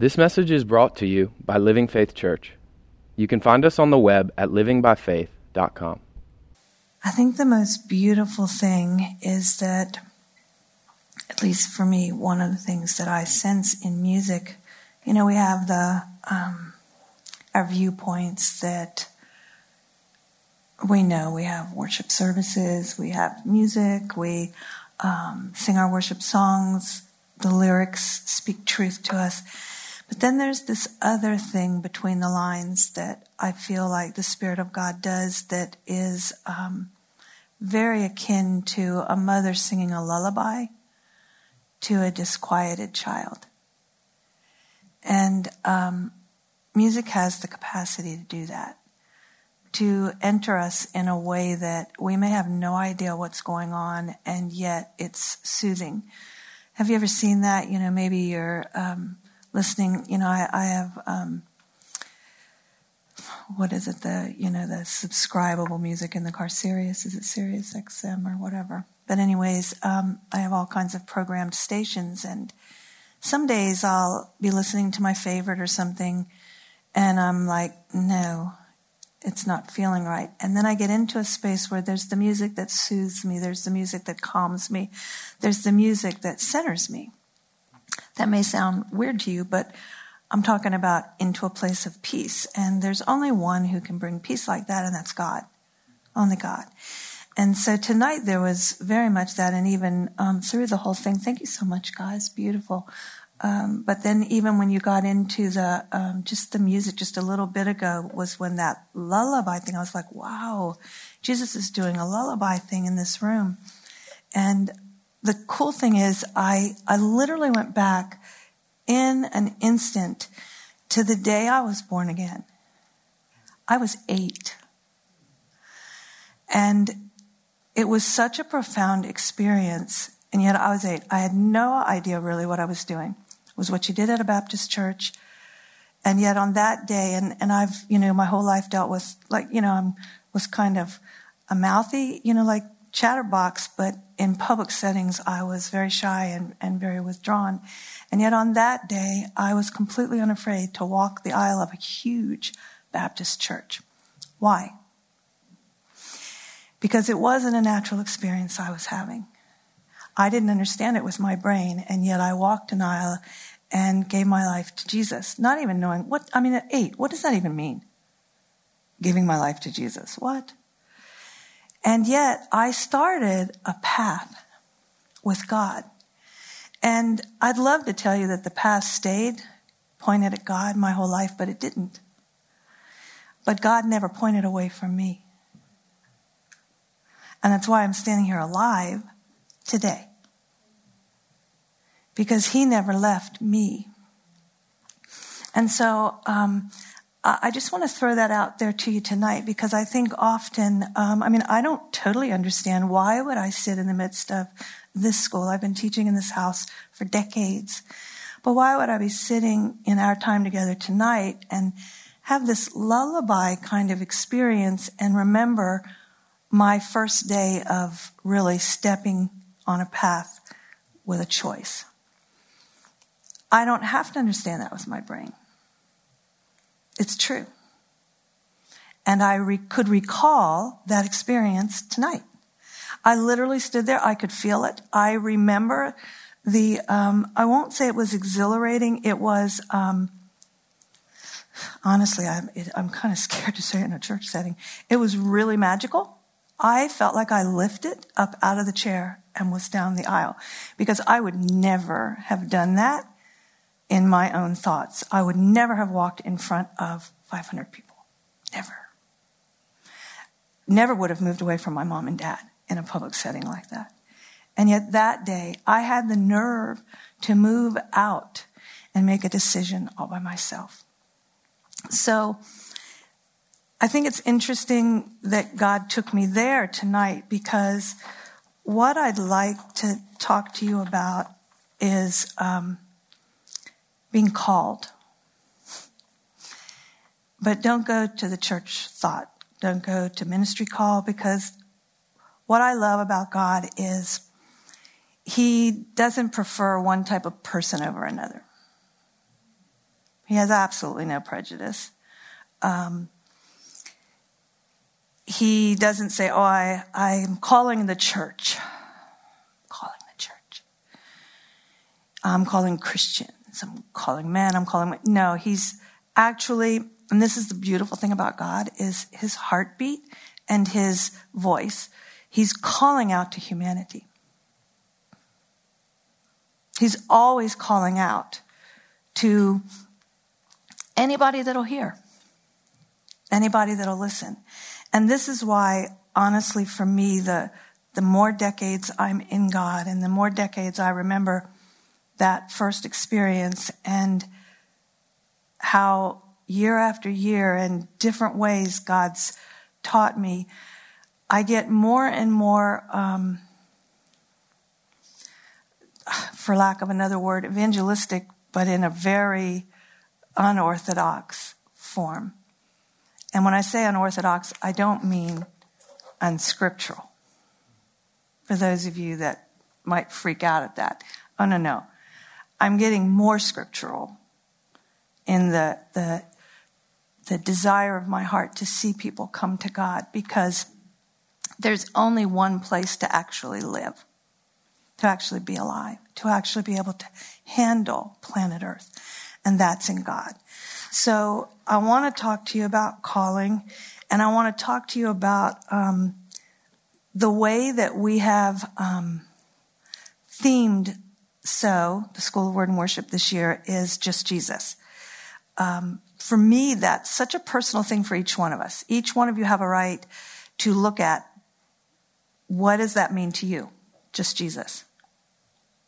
This message is brought to you by Living Faith Church. You can find us on the web at livingbyfaith.com. I think the most beautiful thing is that, at least for me, one of the things that I sense in music, you know, we have the um, our viewpoints that we know. We have worship services, we have music, we um, sing our worship songs. The lyrics speak truth to us. But then there's this other thing between the lines that I feel like the Spirit of God does that is um, very akin to a mother singing a lullaby to a disquieted child. And um, music has the capacity to do that, to enter us in a way that we may have no idea what's going on, and yet it's soothing. Have you ever seen that? You know, maybe you're. Um, listening. You know, I, I have um, what is it? The you know the subscribable music in the car. Sirius is it Sirius XM or whatever? But anyways, um, I have all kinds of programmed stations, and some days I'll be listening to my favorite or something, and I'm like, no, it's not feeling right. And then I get into a space where there's the music that soothes me, there's the music that calms me, there's the music that centers me. That may sound weird to you, but I'm talking about into a place of peace. And there's only one who can bring peace like that, and that's God. Only God. And so tonight there was very much that, and even um, through the whole thing, thank you so much, guys. Beautiful. Um, but then even when you got into the um, just the music just a little bit ago was when that lullaby thing i was like wow jesus is doing a lullaby thing in this room and the cool thing is I, I literally went back in an instant to the day I was born again. I was eight. And it was such a profound experience. And yet I was eight. I had no idea really what I was doing. It was what you did at a Baptist church. And yet on that day, and, and I've, you know, my whole life dealt with like, you know, I'm, was kind of a mouthy, you know, like chatterbox, but in public settings, I was very shy and, and very withdrawn. And yet on that day, I was completely unafraid to walk the aisle of a huge Baptist church. Why? Because it wasn't a natural experience I was having. I didn't understand it was my brain, and yet I walked an aisle and gave my life to Jesus, not even knowing what, I mean, at eight, what does that even mean? Giving my life to Jesus. What? And yet I started a path with God. And I'd love to tell you that the path stayed pointed at God my whole life, but it didn't. But God never pointed away from me. And that's why I'm standing here alive today. Because He never left me. And so um, I just want to throw that out there to you tonight because I think often, um, I mean, I don't totally understand why would I sit in the midst of this school. I've been teaching in this house for decades. But why would I be sitting in our time together tonight and have this lullaby kind of experience and remember my first day of really stepping on a path with a choice? I don't have to understand that with my brain. It's true. And I re- could recall that experience tonight. I literally stood there. I could feel it. I remember the, um, I won't say it was exhilarating. It was, um, honestly, I'm, I'm kind of scared to say it in a church setting. It was really magical. I felt like I lifted up out of the chair and was down the aisle because I would never have done that in my own thoughts. I would never have walked in front of 500 people. Never. Never would have moved away from my mom and dad in a public setting like that. And yet that day, I had the nerve to move out and make a decision all by myself. So I think it's interesting that God took me there tonight because what I'd like to talk to you about is um, being called. But don't go to the church thought. Don't go to ministry call because what I love about God is He doesn't prefer one type of person over another. He has absolutely no prejudice. Um, he doesn't say, Oh, I, I'm calling the church. I'm calling the church. I'm calling Christians. I'm calling men. I'm calling. No, he's actually, and this is the beautiful thing about God, is his heartbeat and his voice. He's calling out to humanity. He's always calling out to anybody that'll hear, anybody that'll listen. And this is why, honestly, for me, the, the more decades I'm in God and the more decades I remember that first experience and how year after year in different ways God's taught me, I get more and more, um, for lack of another word, evangelistic, but in a very unorthodox form. And when I say unorthodox, I don't mean unscriptural. For those of you that might freak out at that. Oh, no, no. I'm getting more scriptural in the, the, the desire of my heart to see people come to God because there's only one place to actually live, to actually be alive, to actually be able to handle planet Earth, and that's in God. So I want to talk to you about calling, and I want to talk to you about um, the way that we have um, themed so the School of Word and Worship this year is just Jesus. Um, for me, that's such a personal thing for each one of us. Each one of you have a right to look at what does that mean to you? Just Jesus.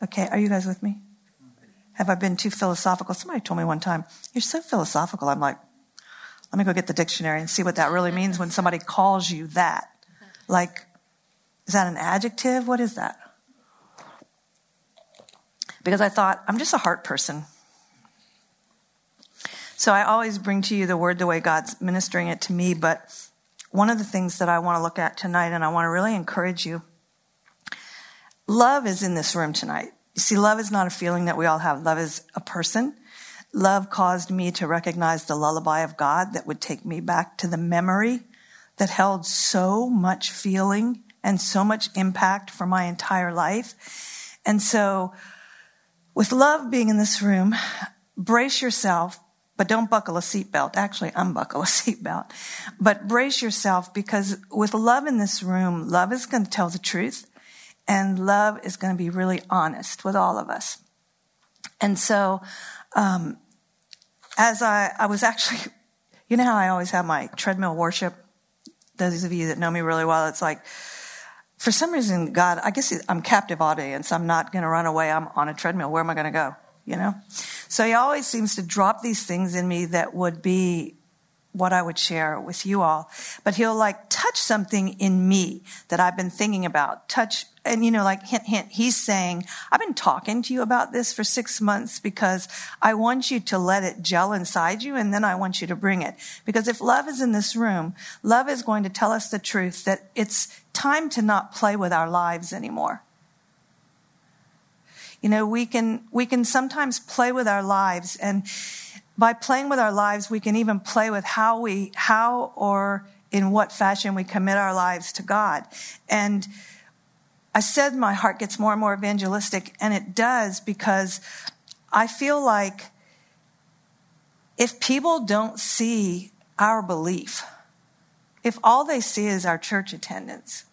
Okay, are you guys with me? Have I been too philosophical? Somebody told me one time, You're so philosophical. I'm like, Let me go get the dictionary and see what that really means when somebody calls you that. Like, is that an adjective? What is that? Because I thought, I'm just a heart person. So I always bring to you the word the way God's ministering it to me. But one of the things that I want to look at tonight, and I want to really encourage you love is in this room tonight. You see, love is not a feeling that we all have. Love is a person. Love caused me to recognize the lullaby of God that would take me back to the memory that held so much feeling and so much impact for my entire life. And so, with love being in this room, brace yourself, but don't buckle a seatbelt. Actually, unbuckle a seatbelt. But brace yourself because with love in this room, love is going to tell the truth and love is going to be really honest with all of us. And so, um, as I, I was actually, you know how I always have my treadmill worship? Those of you that know me really well, it's like, for some reason, God, I guess I'm captive audience. I'm not going to run away. I'm on a treadmill. Where am I going to go? You know? So he always seems to drop these things in me that would be what I would share with you all. But he'll like touch something in me that I've been thinking about, touch and you know, like hint, hint, he's saying, I've been talking to you about this for six months because I want you to let it gel inside you and then I want you to bring it. Because if love is in this room, love is going to tell us the truth that it's time to not play with our lives anymore. You know, we can, we can sometimes play with our lives and by playing with our lives, we can even play with how we, how or in what fashion we commit our lives to God. And I said my heart gets more and more evangelistic, and it does because I feel like if people don't see our belief, if all they see is our church attendance,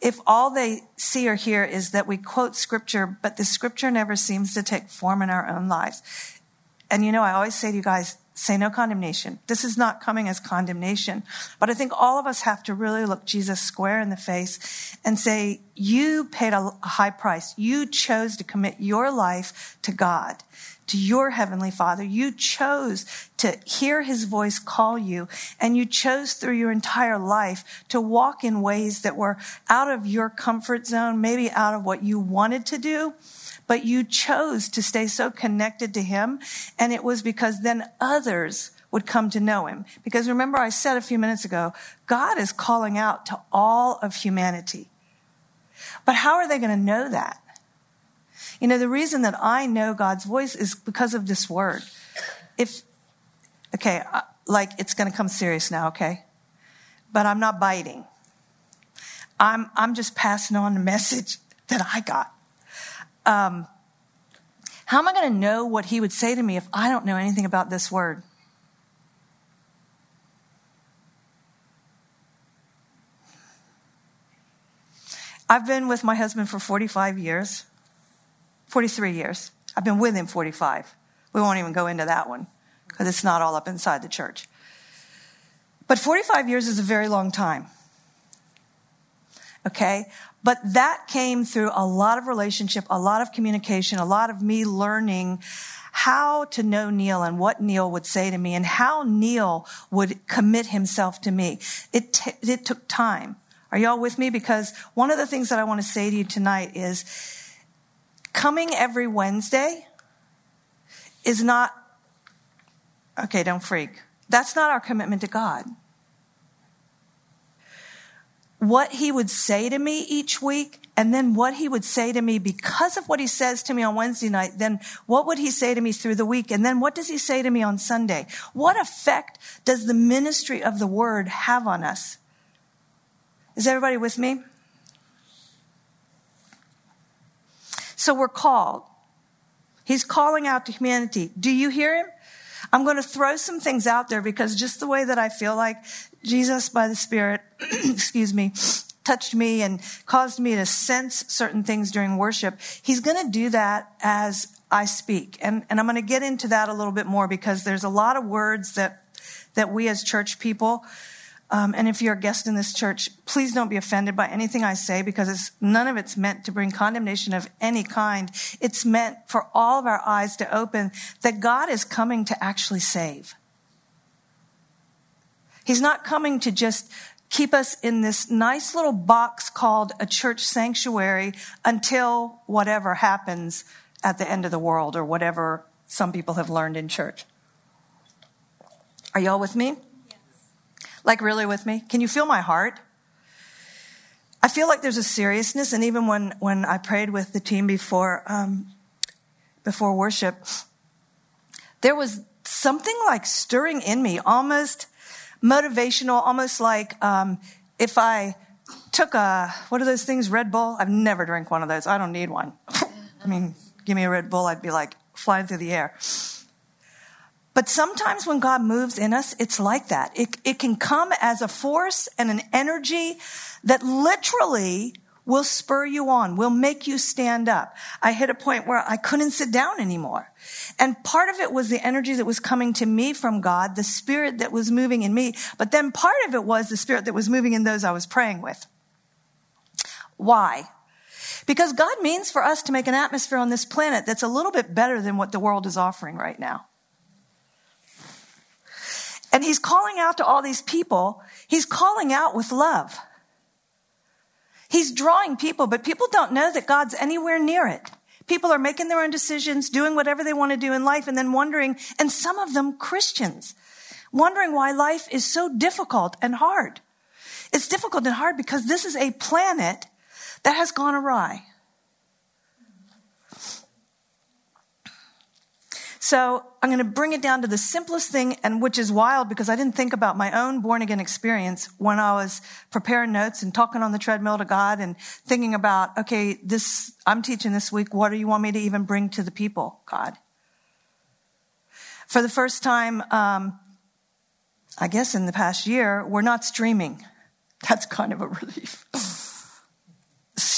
if all they see or hear is that we quote scripture, but the scripture never seems to take form in our own lives. And you know, I always say to you guys, say no condemnation. This is not coming as condemnation. But I think all of us have to really look Jesus square in the face and say, you paid a high price. You chose to commit your life to God, to your heavenly father. You chose to hear his voice call you and you chose through your entire life to walk in ways that were out of your comfort zone, maybe out of what you wanted to do but you chose to stay so connected to him. And it was because then others would come to know him. Because remember, I said a few minutes ago, God is calling out to all of humanity. But how are they going to know that? You know, the reason that I know God's voice is because of this word. if, okay, uh, like it's going to come serious now, okay? But I'm not biting. I'm, I'm just passing on the message that I got. Um, how am I going to know what he would say to me if I don't know anything about this word? I've been with my husband for 45 years, 43 years. I've been with him 45. We won't even go into that one because it's not all up inside the church. But 45 years is a very long time. Okay? But that came through a lot of relationship, a lot of communication, a lot of me learning how to know Neil and what Neil would say to me and how Neil would commit himself to me. It, t- it took time. Are y'all with me? Because one of the things that I want to say to you tonight is coming every Wednesday is not, okay, don't freak. That's not our commitment to God. What he would say to me each week, and then what he would say to me because of what he says to me on Wednesday night, then what would he say to me through the week? And then what does he say to me on Sunday? What effect does the ministry of the word have on us? Is everybody with me? So we're called. He's calling out to humanity. Do you hear him? I'm going to throw some things out there because just the way that I feel like Jesus by the Spirit, excuse me, touched me and caused me to sense certain things during worship, he's going to do that as I speak. And, and I'm going to get into that a little bit more because there's a lot of words that, that we as church people, um, and if you're a guest in this church, please don't be offended by anything I say because it's, none of it's meant to bring condemnation of any kind. It's meant for all of our eyes to open that God is coming to actually save. He's not coming to just keep us in this nice little box called a church sanctuary until whatever happens at the end of the world or whatever some people have learned in church. Are y'all with me? Like, really with me? Can you feel my heart? I feel like there's a seriousness, and even when, when I prayed with the team before, um, before worship, there was something like stirring in me, almost motivational, almost like um, if I took a, what are those things, Red Bull? I've never drank one of those. I don't need one. I mean, give me a Red Bull, I'd be like flying through the air. But sometimes when God moves in us, it's like that. It, it can come as a force and an energy that literally will spur you on, will make you stand up. I hit a point where I couldn't sit down anymore. And part of it was the energy that was coming to me from God, the spirit that was moving in me. But then part of it was the spirit that was moving in those I was praying with. Why? Because God means for us to make an atmosphere on this planet that's a little bit better than what the world is offering right now. And he's calling out to all these people. He's calling out with love. He's drawing people, but people don't know that God's anywhere near it. People are making their own decisions, doing whatever they want to do in life, and then wondering, and some of them Christians, wondering why life is so difficult and hard. It's difficult and hard because this is a planet that has gone awry. So I'm going to bring it down to the simplest thing, and which is wild because I didn't think about my own born again experience when I was preparing notes and talking on the treadmill to God and thinking about, okay, this, I'm teaching this week. What do you want me to even bring to the people, God? For the first time, um, I guess in the past year, we're not streaming. That's kind of a relief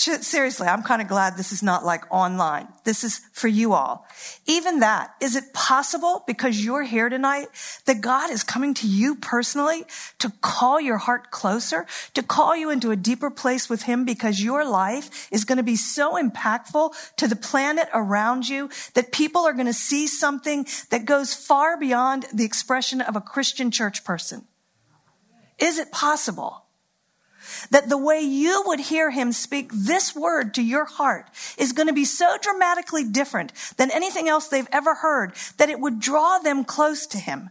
seriously, I'm kind of glad this is not like online. This is for you all. Even that, is it possible because you're here tonight that God is coming to you personally to call your heart closer, to call you into a deeper place with Him because your life is going to be so impactful to the planet around you that people are going to see something that goes far beyond the expression of a Christian church person? Is it possible? That the way you would hear him speak this word to your heart is going to be so dramatically different than anything else they've ever heard that it would draw them close to him.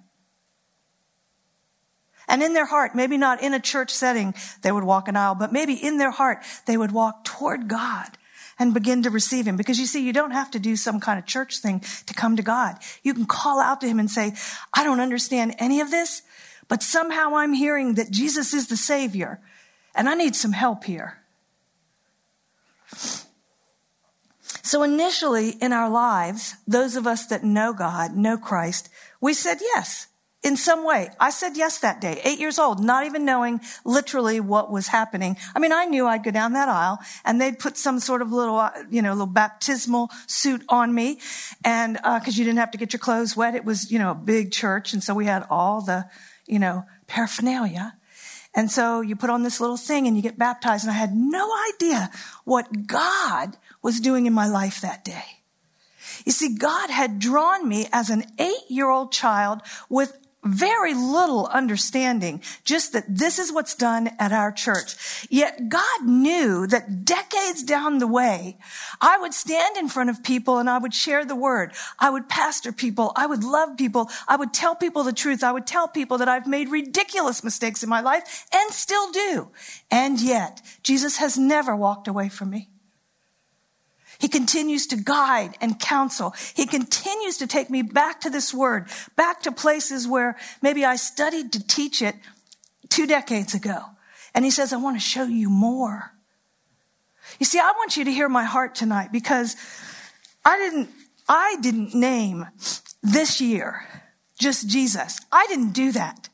And in their heart, maybe not in a church setting, they would walk an aisle, but maybe in their heart, they would walk toward God and begin to receive him. Because you see, you don't have to do some kind of church thing to come to God. You can call out to him and say, I don't understand any of this, but somehow I'm hearing that Jesus is the savior and I need some help here. So initially in our lives, those of us that know God, know Christ, we said yes in some way. I said yes that day, eight years old, not even knowing literally what was happening. I mean, I knew I'd go down that aisle and they'd put some sort of little, uh, you know, little baptismal suit on me. And, uh, cause you didn't have to get your clothes wet. It was, you know, a big church. And so we had all the, you know, paraphernalia. And so you put on this little thing and you get baptized. And I had no idea what God was doing in my life that day. You see, God had drawn me as an eight year old child with very little understanding, just that this is what's done at our church. Yet God knew that decades down the way, I would stand in front of people and I would share the word. I would pastor people. I would love people. I would tell people the truth. I would tell people that I've made ridiculous mistakes in my life and still do. And yet, Jesus has never walked away from me. He continues to guide and counsel. He continues to take me back to this word, back to places where maybe I studied to teach it two decades ago. And he says, I want to show you more. You see, I want you to hear my heart tonight because I didn't, I didn't name this year just Jesus. I didn't do that.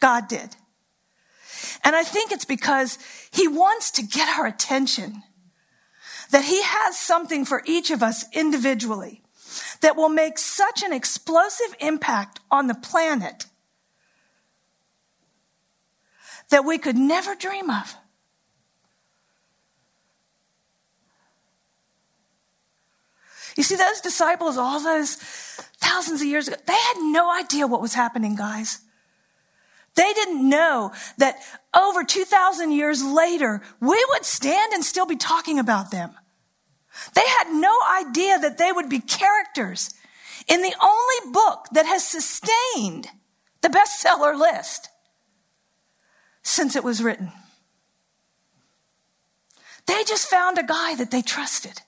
God did. And I think it's because he wants to get our attention that he has something for each of us individually that will make such an explosive impact on the planet that we could never dream of. You see, those disciples, all those thousands of years ago, they had no idea what was happening, guys. They didn't know that over 2,000 years later, we would stand and still be talking about them. They had no idea that they would be characters in the only book that has sustained the bestseller list since it was written. They just found a guy that they trusted.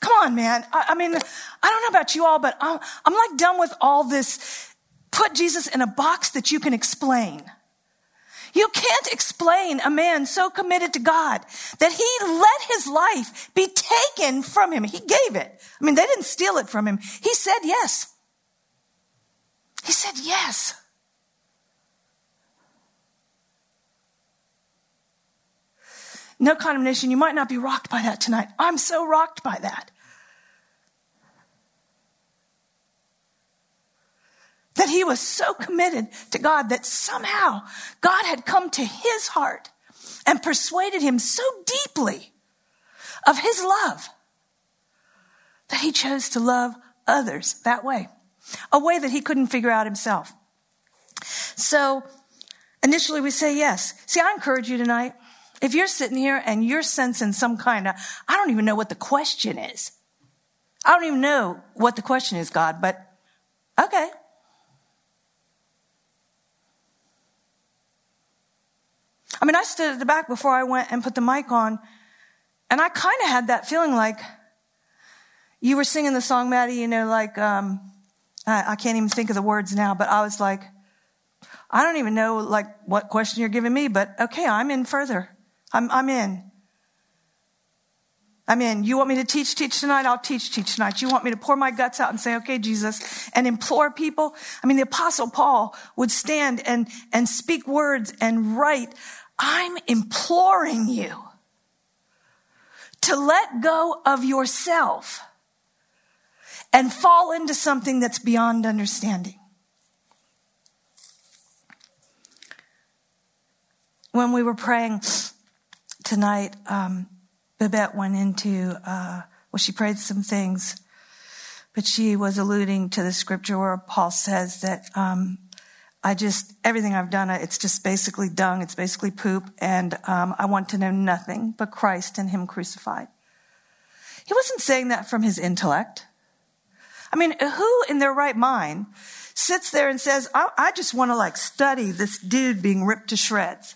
Come on, man. I, I mean, I don't know about you all, but I'm, I'm like done with all this. Put Jesus in a box that you can explain. You can't explain a man so committed to God that he let his life be taken from him. He gave it. I mean, they didn't steal it from him. He said yes. He said yes. No condemnation. You might not be rocked by that tonight. I'm so rocked by that. That he was so committed to God that somehow God had come to his heart and persuaded him so deeply of his love that he chose to love others that way, a way that he couldn't figure out himself. So initially we say yes. See, I encourage you tonight. If you're sitting here and you're sensing some kind of, I don't even know what the question is. I don't even know what the question is, God, but okay, I mean, I stood at the back before I went and put the mic on, and I kind of had that feeling like you were singing the song, Maddie, you know, like, um, I, I can't even think of the words now, but I was like, I don't even know like what question you're giving me, but okay, I'm in further. I'm, I'm in. I'm in. You want me to teach, teach tonight? I'll teach, teach tonight. You want me to pour my guts out and say, okay, Jesus, and implore people? I mean, the apostle Paul would stand and, and speak words and write I'm imploring you to let go of yourself and fall into something that's beyond understanding. When we were praying tonight, um, Babette went into, uh, well, she prayed some things, but she was alluding to the scripture where Paul says that um, I just, everything I've done, it's just basically dung. It's basically poop. And um, I want to know nothing but Christ and Him crucified. He wasn't saying that from his intellect. I mean, who in their right mind sits there and says, I, I just want to like study this dude being ripped to shreds?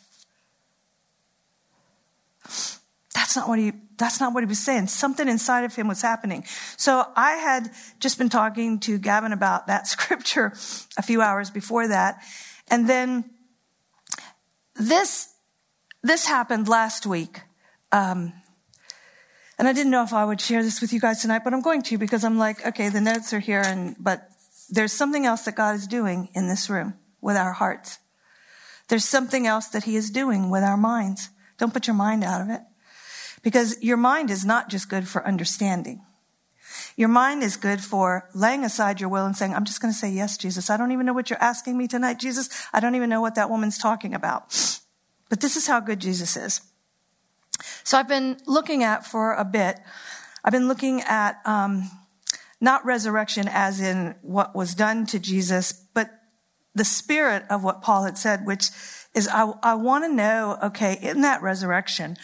That's not what he, that's not what he was saying. Something inside of him was happening. So I had just been talking to Gavin about that scripture a few hours before that. And then this, this happened last week. Um, and I didn't know if I would share this with you guys tonight, but I'm going to because I'm like, okay, the notes are here and, but there's something else that God is doing in this room with our hearts. There's something else that he is doing with our minds. Don't put your mind out of it. Because your mind is not just good for understanding. Your mind is good for laying aside your will and saying, I'm just going to say yes, Jesus. I don't even know what you're asking me tonight, Jesus. I don't even know what that woman's talking about. But this is how good Jesus is. So I've been looking at for a bit, I've been looking at um, not resurrection as in what was done to Jesus, but the spirit of what Paul had said, which is I, I want to know, okay, in that resurrection,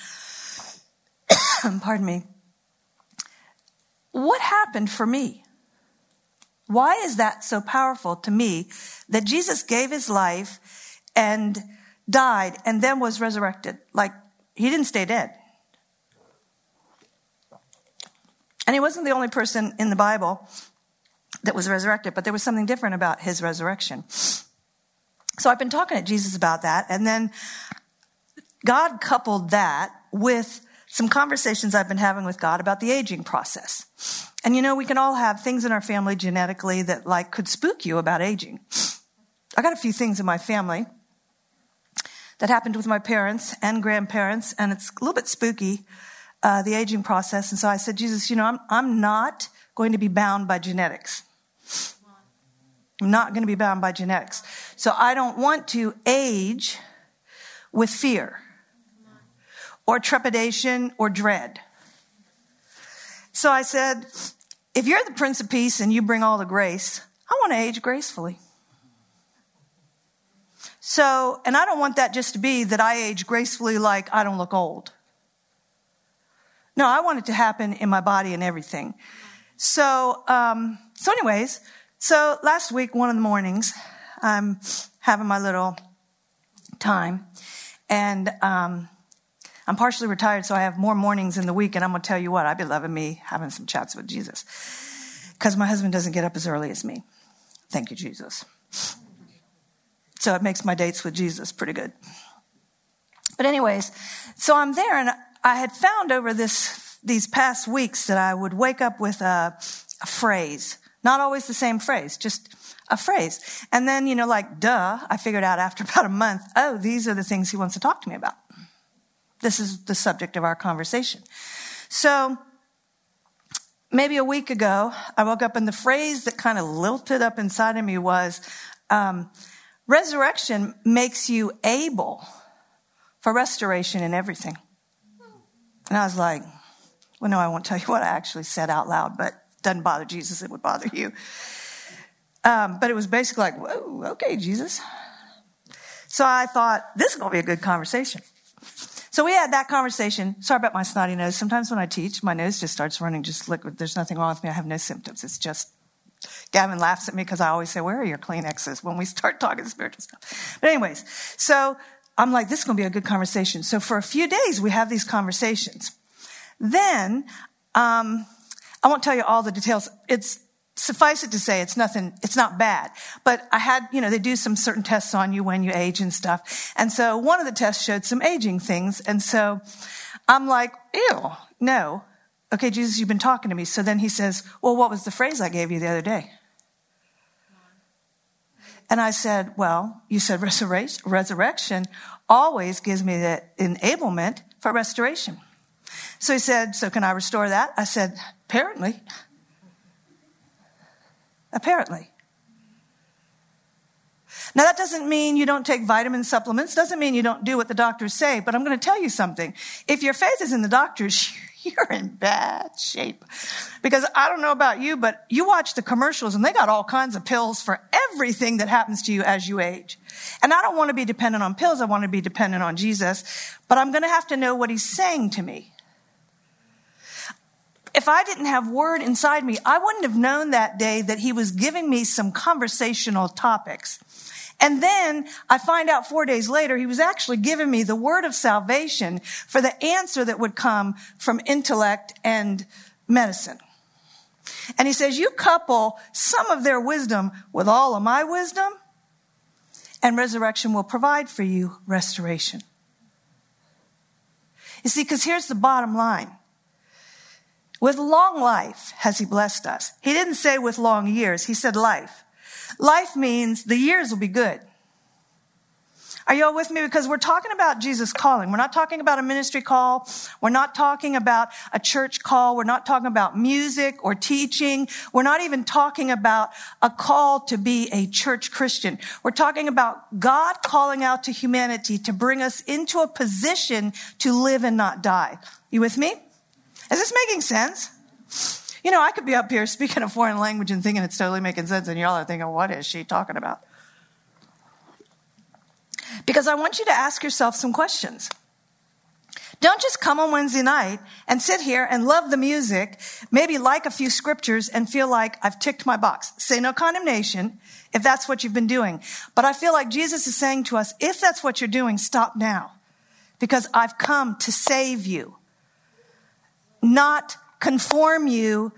pardon me, what happened for me? Why is that so powerful to me that Jesus gave his life and died and then was resurrected? Like, he didn't stay dead. And he wasn't the only person in the Bible that was resurrected, but there was something different about his resurrection. So I've been talking to Jesus about that, and then God coupled that with some conversations I've been having with God about the aging process. And you know, we can all have things in our family genetically that like could spook you about aging. I got a few things in my family that happened with my parents and grandparents, and it's a little bit spooky, uh, the aging process. And so I said, Jesus, you know, I'm, I'm not going to be bound by genetics. I'm not going to be bound by genetics. So I don't want to age with fear or trepidation or dread. So I said, if you're the Prince of Peace and you bring all the grace, I want to age gracefully. So, and I don't want that just to be that I age gracefully like I don't look old. No, I want it to happen in my body and everything. So, um, so anyways, so last week, one of the mornings, I'm having my little time and, um, I'm partially retired, so I have more mornings in the week, and I'm gonna tell you what, I've been loving me having some chats with Jesus. Because my husband doesn't get up as early as me. Thank you, Jesus. So it makes my dates with Jesus pretty good. But anyways, so I'm there and I had found over this, these past weeks that I would wake up with a, a phrase, not always the same phrase, just a phrase. And then, you know, like, duh, I figured out after about a month, oh, these are the things he wants to talk to me about. This is the subject of our conversation. So, maybe a week ago, I woke up and the phrase that kind of lilted up inside of me was, um, resurrection makes you able for restoration in everything. And I was like, well, no, I won't tell you what I actually said out loud, but doesn't bother Jesus, it would bother you. Um, but it was basically like, whoa, okay, Jesus. So I thought, this is going to be a good conversation. So we had that conversation. Sorry about my snotty nose. Sometimes when I teach, my nose just starts running just liquid. There's nothing wrong with me. I have no symptoms. It's just, Gavin laughs at me because I always say, where are your Kleenexes when we start talking spiritual stuff? But anyways, so I'm like, this is going to be a good conversation. So for a few days, we have these conversations. Then, um, I won't tell you all the details. It's suffice it to say, it's nothing, it's not bad. But I had, you know, they do some certain tests on you when you age and stuff. And so one of the tests showed some aging things. And so I'm like, ew, no. Okay, Jesus, you've been talking to me. So then he says, well, what was the phrase I gave you the other day? And I said, well, you said resurrection always gives me the enablement for restoration. So he said, so can I restore that? I said, apparently. Apparently. Now that doesn't mean you don't take vitamin supplements, doesn't mean you don't do what the doctors say, but I'm going to tell you something. If your faith is in the doctors, you're in bad shape. Because I don't know about you, but you watch the commercials and they got all kinds of pills for everything that happens to you as you age. And I don't want to be dependent on pills. I want to be dependent on Jesus, but I'm going to have to know what he's saying to me. If I didn't have word inside me, I wouldn't have known that day that he was giving me some conversational topics And then I find out four days later, he was actually giving me the word of salvation for the answer that would come from intellect and medicine. And he says, you couple some of their wisdom with all of my wisdom, and resurrection will provide for you restoration. You see, because here's the bottom line. With long life has he blessed us. He didn't say with long years, he said life. Life means the years will be good. Are you all with me? Because we're talking about Jesus calling. We're not talking about a ministry call. We're not talking about a church call. We're not talking about music or teaching. We're not even talking about a call to be a church Christian. We're talking about God calling out to humanity to bring us into a position to live and not die. You with me? Is this making sense? You know, I could be up here speaking a foreign language and thinking it's totally making sense, and y'all are thinking, what is she talking about? Because I want you to ask yourself some questions. Don't just come on Wednesday night and sit here and love the music, maybe like a few scriptures and feel like I've ticked my box. Say no condemnation if that's what you've been doing. But I feel like Jesus is saying to us, if that's what you're doing, stop now. Because I've come to save you, not conform you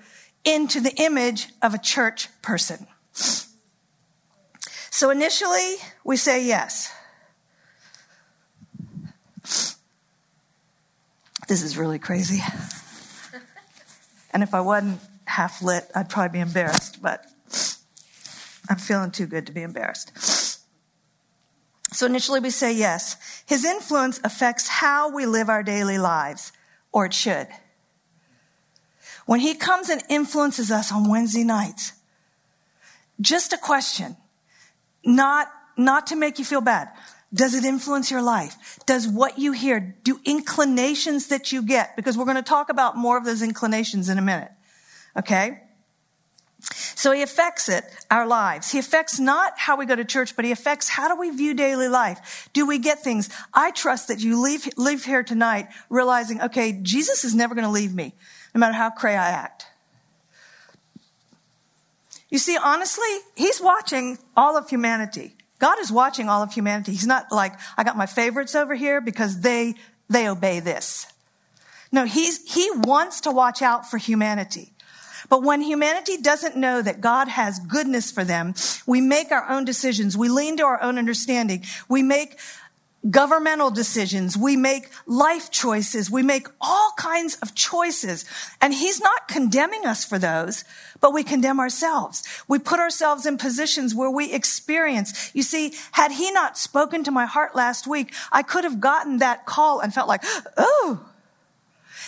into the image of a church person. So initially, we say yes. This is really crazy. And if I wasn't half lit, I'd probably be embarrassed, but I'm feeling too good to be embarrassed. So initially we say yes. His influence affects how we live our daily lives, or it should. When he comes and influences us on Wednesday nights, just a question, not, not to make you feel bad. Does it influence your life? Does what you hear, do inclinations that you get, because we're going to talk about more of those inclinations in a minute. Okay? So he affects it, our lives. He affects not how we go to church, but he affects how do we view daily life? Do we get things? I trust that you leave, leave here tonight realizing, okay, Jesus is never going to leave me, no matter how cray I act. You see, honestly, he's watching all of humanity. God is watching all of humanity. He's not like, I got my favorites over here because they, they obey this. No, he's, he wants to watch out for humanity. But when humanity doesn't know that God has goodness for them, we make our own decisions. We lean to our own understanding. We make governmental decisions. We make life choices. We make all kinds of choices. And he's not condemning us for those, but we condemn ourselves. We put ourselves in positions where we experience. You see, had he not spoken to my heart last week, I could have gotten that call and felt like, oh,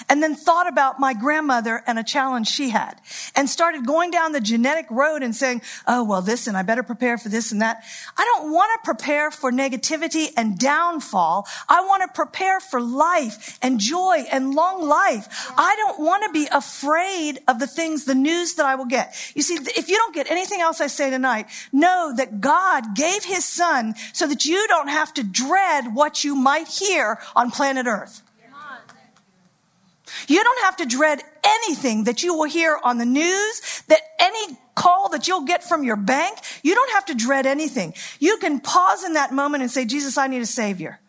and then thought about my grandmother and a challenge she had and started going down the genetic road and saying, Oh, well, this and I better prepare for this and that. I don't want to prepare for negativity and downfall. I want to prepare for life and joy and long life. I don't want to be afraid of the things, the news that I will get. You see, if you don't get anything else I say tonight, know that God gave his son so that you don't have to dread what you might hear on planet earth. You don't have to dread anything that you will hear on the news, that any call that you'll get from your bank. You don't have to dread anything. You can pause in that moment and say, Jesus, I need a savior.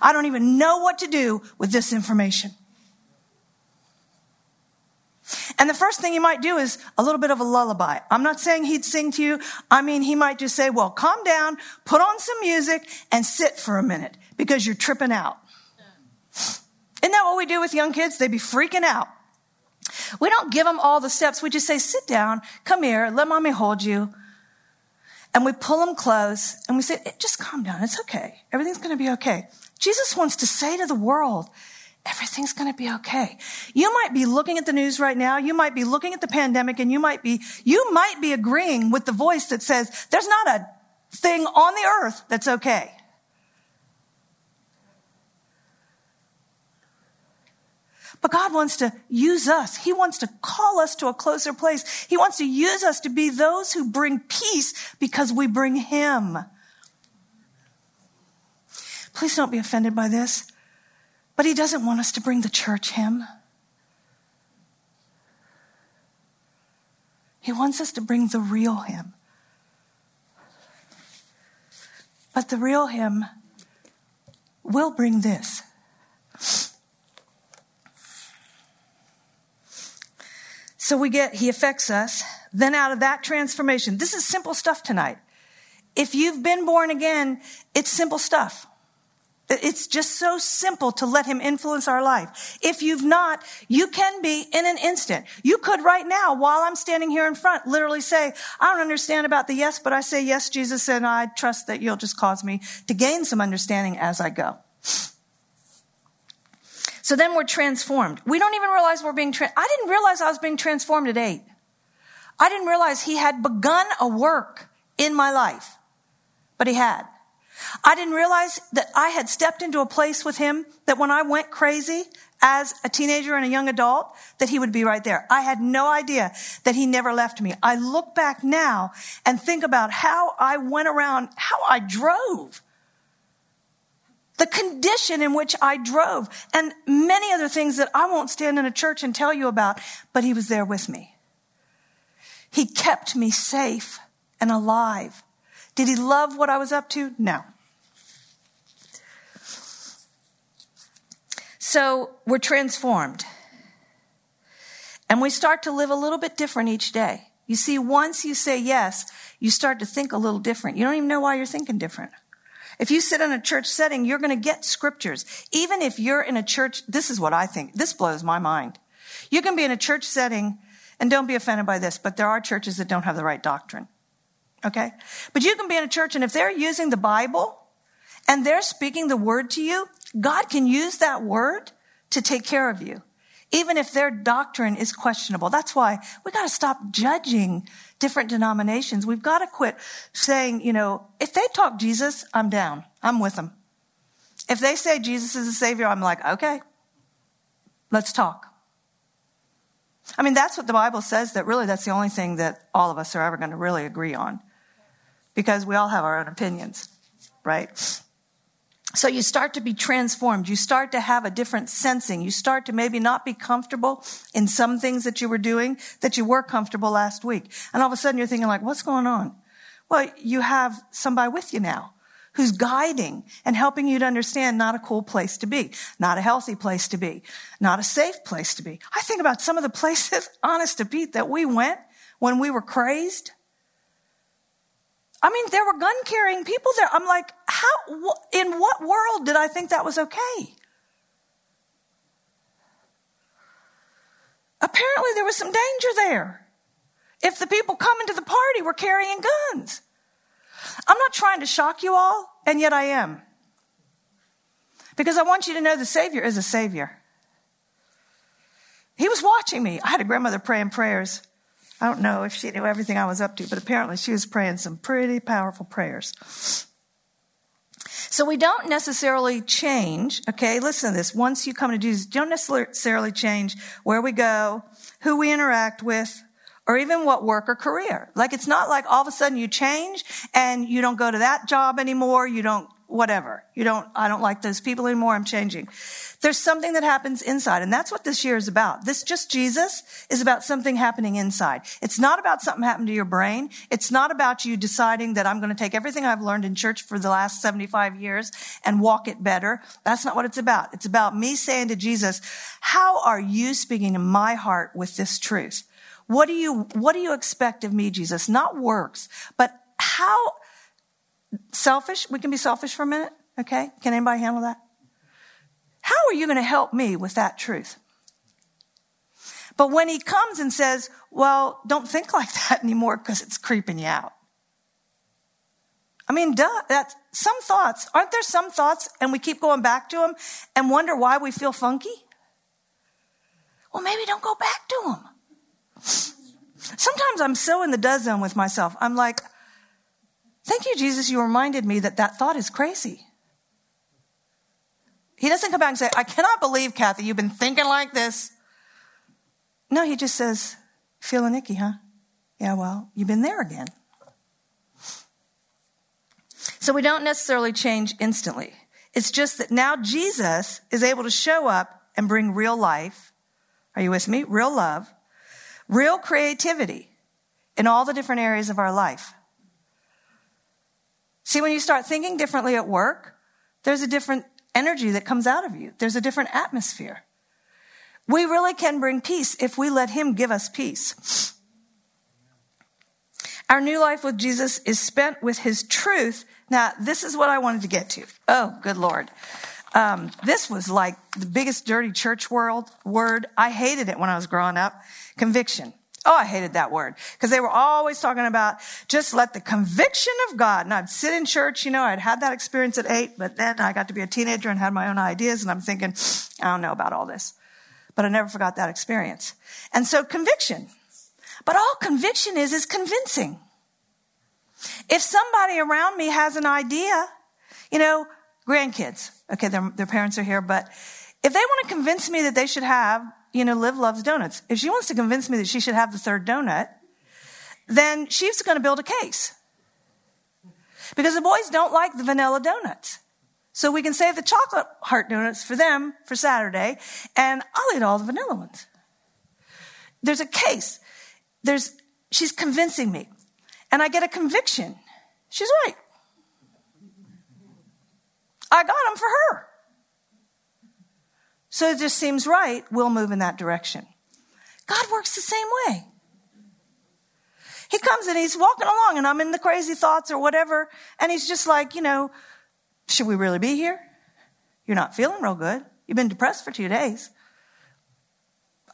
I don't even know what to do with this information. And the first thing he might do is a little bit of a lullaby. I'm not saying he'd sing to you. I mean, he might just say, well, calm down, put on some music and sit for a minute because you're tripping out. Isn't that what we do with young kids? They'd be freaking out. We don't give them all the steps. We just say, sit down, come here, let mommy hold you. And we pull them close and we say, eh, just calm down. It's okay. Everything's going to be okay. Jesus wants to say to the world, everything's going to be okay. You might be looking at the news right now. You might be looking at the pandemic and you might be, you might be agreeing with the voice that says, there's not a thing on the earth that's okay. But God wants to use us. He wants to call us to a closer place. He wants to use us to be those who bring peace because we bring Him. Please don't be offended by this, but He doesn't want us to bring the church Him. He wants us to bring the real Him. But the real him will bring this. So we get, he affects us. Then out of that transformation, this is simple stuff tonight. If you've been born again, it's simple stuff. It's just so simple to let him influence our life. If you've not, you can be in an instant. You could right now, while I'm standing here in front, literally say, I don't understand about the yes, but I say yes, Jesus, and I trust that you'll just cause me to gain some understanding as I go. So then we're transformed. We don't even realize we're being, I didn't realize I was being transformed at eight. I didn't realize he had begun a work in my life, but he had. I didn't realize that I had stepped into a place with him that when I went crazy as a teenager and a young adult, that he would be right there. I had no idea that he never left me. I look back now and think about how I went around, how I drove. The condition in which I drove and many other things that I won't stand in a church and tell you about, but he was there with me. He kept me safe and alive. Did he love what I was up to? No. So we're transformed. And we start to live a little bit different each day. You see, once you say yes, you start to think a little different. You don't even know why you're thinking different. If you sit in a church setting, you're going to get scriptures. Even if you're in a church, this is what I think. This blows my mind. You can be in a church setting, and don't be offended by this, but there are churches that don't have the right doctrine. Okay? But you can be in a church and if they're using the Bible and they're speaking the word to you, God can use that word to take care of you. Even if their doctrine is questionable. That's why we got to stop judging different denominations. We've got to quit saying, you know, if they talk Jesus, I'm down. I'm with them. If they say Jesus is a savior, I'm like, okay, let's talk. I mean, that's what the Bible says that really that's the only thing that all of us are ever going to really agree on because we all have our own opinions, right? So you start to be transformed. You start to have a different sensing. You start to maybe not be comfortable in some things that you were doing that you were comfortable last week. And all of a sudden you're thinking like, what's going on? Well, you have somebody with you now who's guiding and helping you to understand not a cool place to be, not a healthy place to be, not a safe place to be. I think about some of the places, honest to Pete, that we went when we were crazed. I mean, there were gun carrying people there. I'm like, how, in what world did I think that was okay? Apparently, there was some danger there. If the people coming to the party were carrying guns. I'm not trying to shock you all, and yet I am. Because I want you to know the Savior is a Savior. He was watching me. I had a grandmother praying prayers I don't know if she knew everything I was up to, but apparently she was praying some pretty powerful prayers. So we don't necessarily change, okay? Listen to this. Once you come to Jesus, don't necessarily change where we go, who we interact with, or even what work or career. Like it's not like all of a sudden you change and you don't go to that job anymore, you don't whatever. You don't, I don't like those people anymore. I'm changing. There's something that happens inside. And that's what this year is about. This just Jesus is about something happening inside. It's not about something happening to your brain. It's not about you deciding that I'm going to take everything I've learned in church for the last 75 years and walk it better. That's not what it's about. It's about me saying to Jesus, how are you speaking to my heart with this truth? What do you, what do you expect of me, Jesus? Not works, but how, Selfish? We can be selfish for a minute, okay? Can anybody handle that? How are you going to help me with that truth? But when he comes and says, well, don't think like that anymore because it's creeping you out. I mean, duh, that's some thoughts. Aren't there some thoughts and we keep going back to them and wonder why we feel funky? Well, maybe don't go back to them. Sometimes I'm so in the does zone with myself. I'm like, Thank you, Jesus. You reminded me that that thought is crazy. He doesn't come back and say, I cannot believe, Kathy, you've been thinking like this. No, he just says, feeling icky, huh? Yeah, well, you've been there again. So we don't necessarily change instantly. It's just that now Jesus is able to show up and bring real life. Are you with me? Real love, real creativity in all the different areas of our life. See, when you start thinking differently at work, there's a different energy that comes out of you. There's a different atmosphere. We really can bring peace if we let Him give us peace. Our new life with Jesus is spent with His truth. Now, this is what I wanted to get to. Oh, good Lord. Um, this was like the biggest dirty church world word. I hated it when I was growing up. Conviction. Oh, I hated that word because they were always talking about just let the conviction of God. And I'd sit in church, you know, I'd had that experience at eight, but then I got to be a teenager and had my own ideas. And I'm thinking, I don't know about all this, but I never forgot that experience. And so conviction, but all conviction is, is convincing. If somebody around me has an idea, you know, grandkids, okay, their, their parents are here, but if they want to convince me that they should have you know, Liv loves donuts. If she wants to convince me that she should have the third donut, then she's going to build a case. Because the boys don't like the vanilla donuts. So we can save the chocolate heart donuts for them for Saturday, and I'll eat all the vanilla ones. There's a case. There's, she's convincing me. And I get a conviction. She's right. I got them for her. So it just seems right, we'll move in that direction. God works the same way. He comes and he's walking along and I'm in the crazy thoughts or whatever. And he's just like, you know, should we really be here? You're not feeling real good. You've been depressed for two days.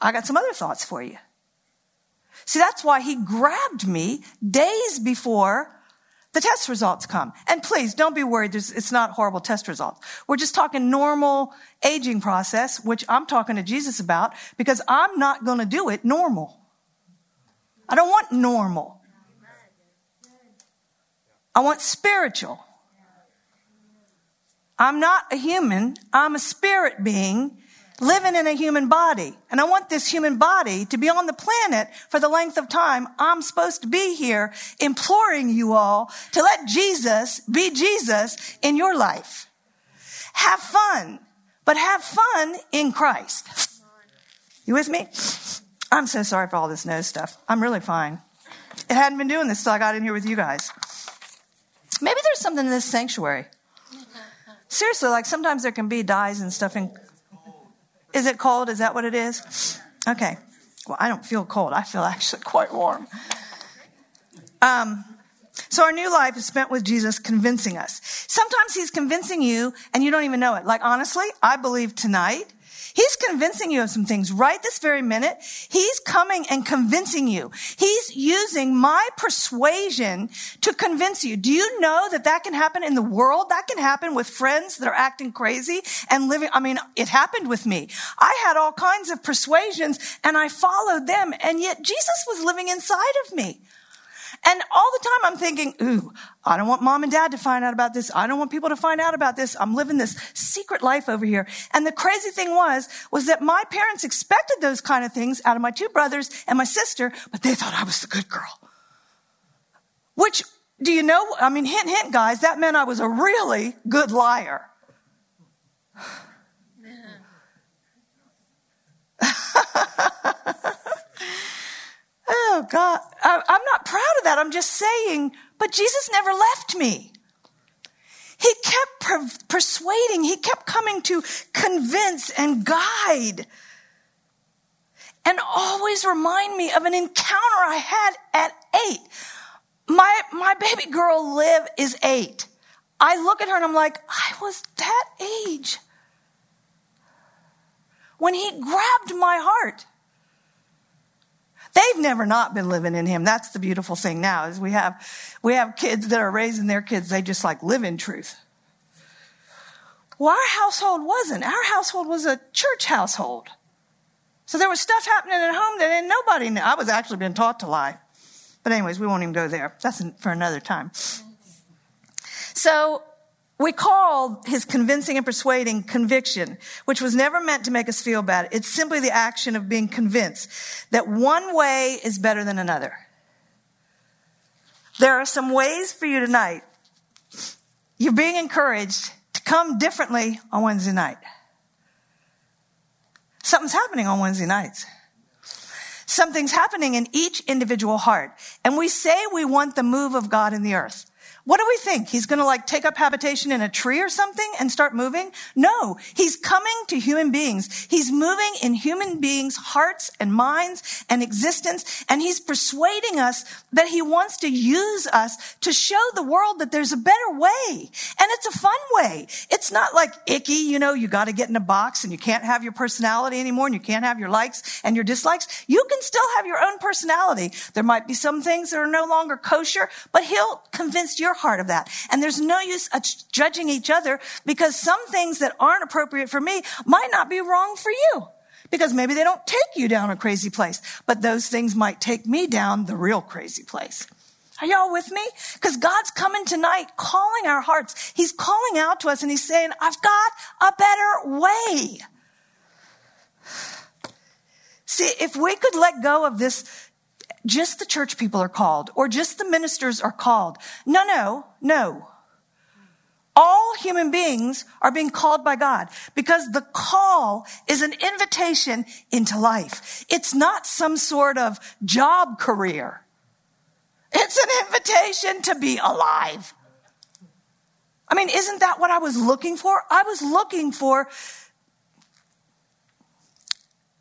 I got some other thoughts for you. See, that's why he grabbed me days before the test results come. And please don't be worried. It's not horrible test results. We're just talking normal aging process, which I'm talking to Jesus about because I'm not going to do it normal. I don't want normal. I want spiritual. I'm not a human. I'm a spirit being living in a human body. And I want this human body to be on the planet for the length of time I'm supposed to be here, imploring you all to let Jesus be Jesus in your life. Have fun, but have fun in Christ. You with me? I'm so sorry for all this nose stuff. I'm really fine. It hadn't been doing this till I got in here with you guys. Maybe there's something in this sanctuary. Seriously, like sometimes there can be dyes and stuff in is it cold? Is that what it is? Okay. Well, I don't feel cold. I feel actually quite warm. Um, so our new life is spent with Jesus convincing us. Sometimes he's convincing you and you don't even know it. Like honestly, I believe tonight He's convincing you of some things right this very minute. He's coming and convincing you. He's using my persuasion to convince you. Do you know that that can happen in the world? That can happen with friends that are acting crazy and living. I mean, it happened with me. I had all kinds of persuasions and I followed them and yet Jesus was living inside of me. And all the time I'm thinking, ooh, I don't want mom and dad to find out about this. I don't want people to find out about this. I'm living this secret life over here. And the crazy thing was, was that my parents expected those kind of things out of my two brothers and my sister, but they thought I was the good girl. Which, do you know? I mean, hint, hint, guys, that meant I was a really good liar. oh God, I, am not proud of that. I'm just saying, but Jesus never left me. He kept per- persuading, he kept coming to convince and guide and always remind me of an encounter I had at eight. My, my baby girl Liv is eight. I look at her and I'm like, I was that age when he grabbed my heart. They've never not been living in him. That's the beautiful thing now is we have, we have kids that are raising their kids. They just like live in truth. Well, our household wasn't. Our household was a church household. So there was stuff happening at home that nobody knew. I was actually being taught to lie. But anyways, we won't even go there. That's for another time. So we call his convincing and persuading conviction, which was never meant to make us feel bad. It's simply the action of being convinced that one way is better than another. There are some ways for you tonight. You're being encouraged to come differently on Wednesday night. Something's happening on Wednesday nights. Something's happening in each individual heart. And we say we want the move of God in the earth. What do we think? He's going to like take up habitation in a tree or something and start moving? No, he's coming to human beings. He's moving in human beings' hearts and minds and existence. And he's persuading us that he wants to use us to show the world that there's a better way. And it's a fun way. It's not like icky, you know, you got to get in a box and you can't have your personality anymore and you can't have your likes and your dislikes. You can still have your own personality. There might be some things that are no longer kosher, but he'll convince your heart of that. And there's no use judging each other because some things that aren't appropriate for me might not be wrong for you. Because maybe they don't take you down a crazy place, but those things might take me down the real crazy place. Are y'all with me? Because God's coming tonight calling our hearts. He's calling out to us and he's saying, I've got a better way. See, if we could let go of this just the church people are called or just the ministers are called. No, no, no. All human beings are being called by God because the call is an invitation into life. It's not some sort of job career. It's an invitation to be alive. I mean, isn't that what I was looking for? I was looking for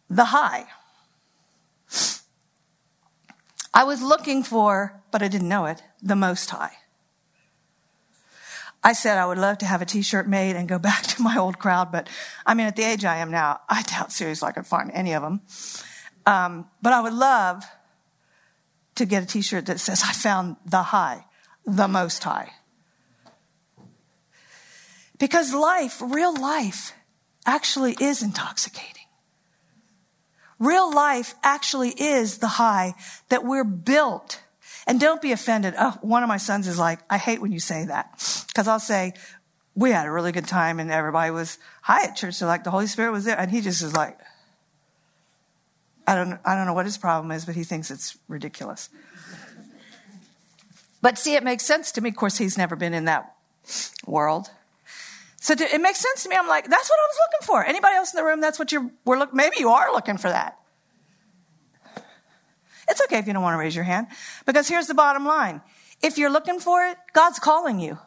the high. I was looking for, but I didn't know it, the Most High. I said I would love to have a t-shirt made and go back to my old crowd, but I mean, at the age I am now, I doubt seriously I could find any of them. Um, but I would love to get a t-shirt that says, I found the high, the most high. Because life, real life, actually is intoxicating. Real life actually is the high that we're built. And don't be offended. Oh, one of my sons is like, I hate when you say that. Cause I'll say, we had a really good time and everybody was high at church. So like the Holy Spirit was there and he just is like, I don't, I don't know what his problem is, but he thinks it's ridiculous. But see, it makes sense to me. Of course, he's never been in that world. So to, it makes sense to me. I'm like, that's what I was looking for. Anybody else in the room? That's what you're, we're maybe you are looking for that. It's okay if you don't want to raise your hand because here's the bottom line. If you're looking for it, God's calling you.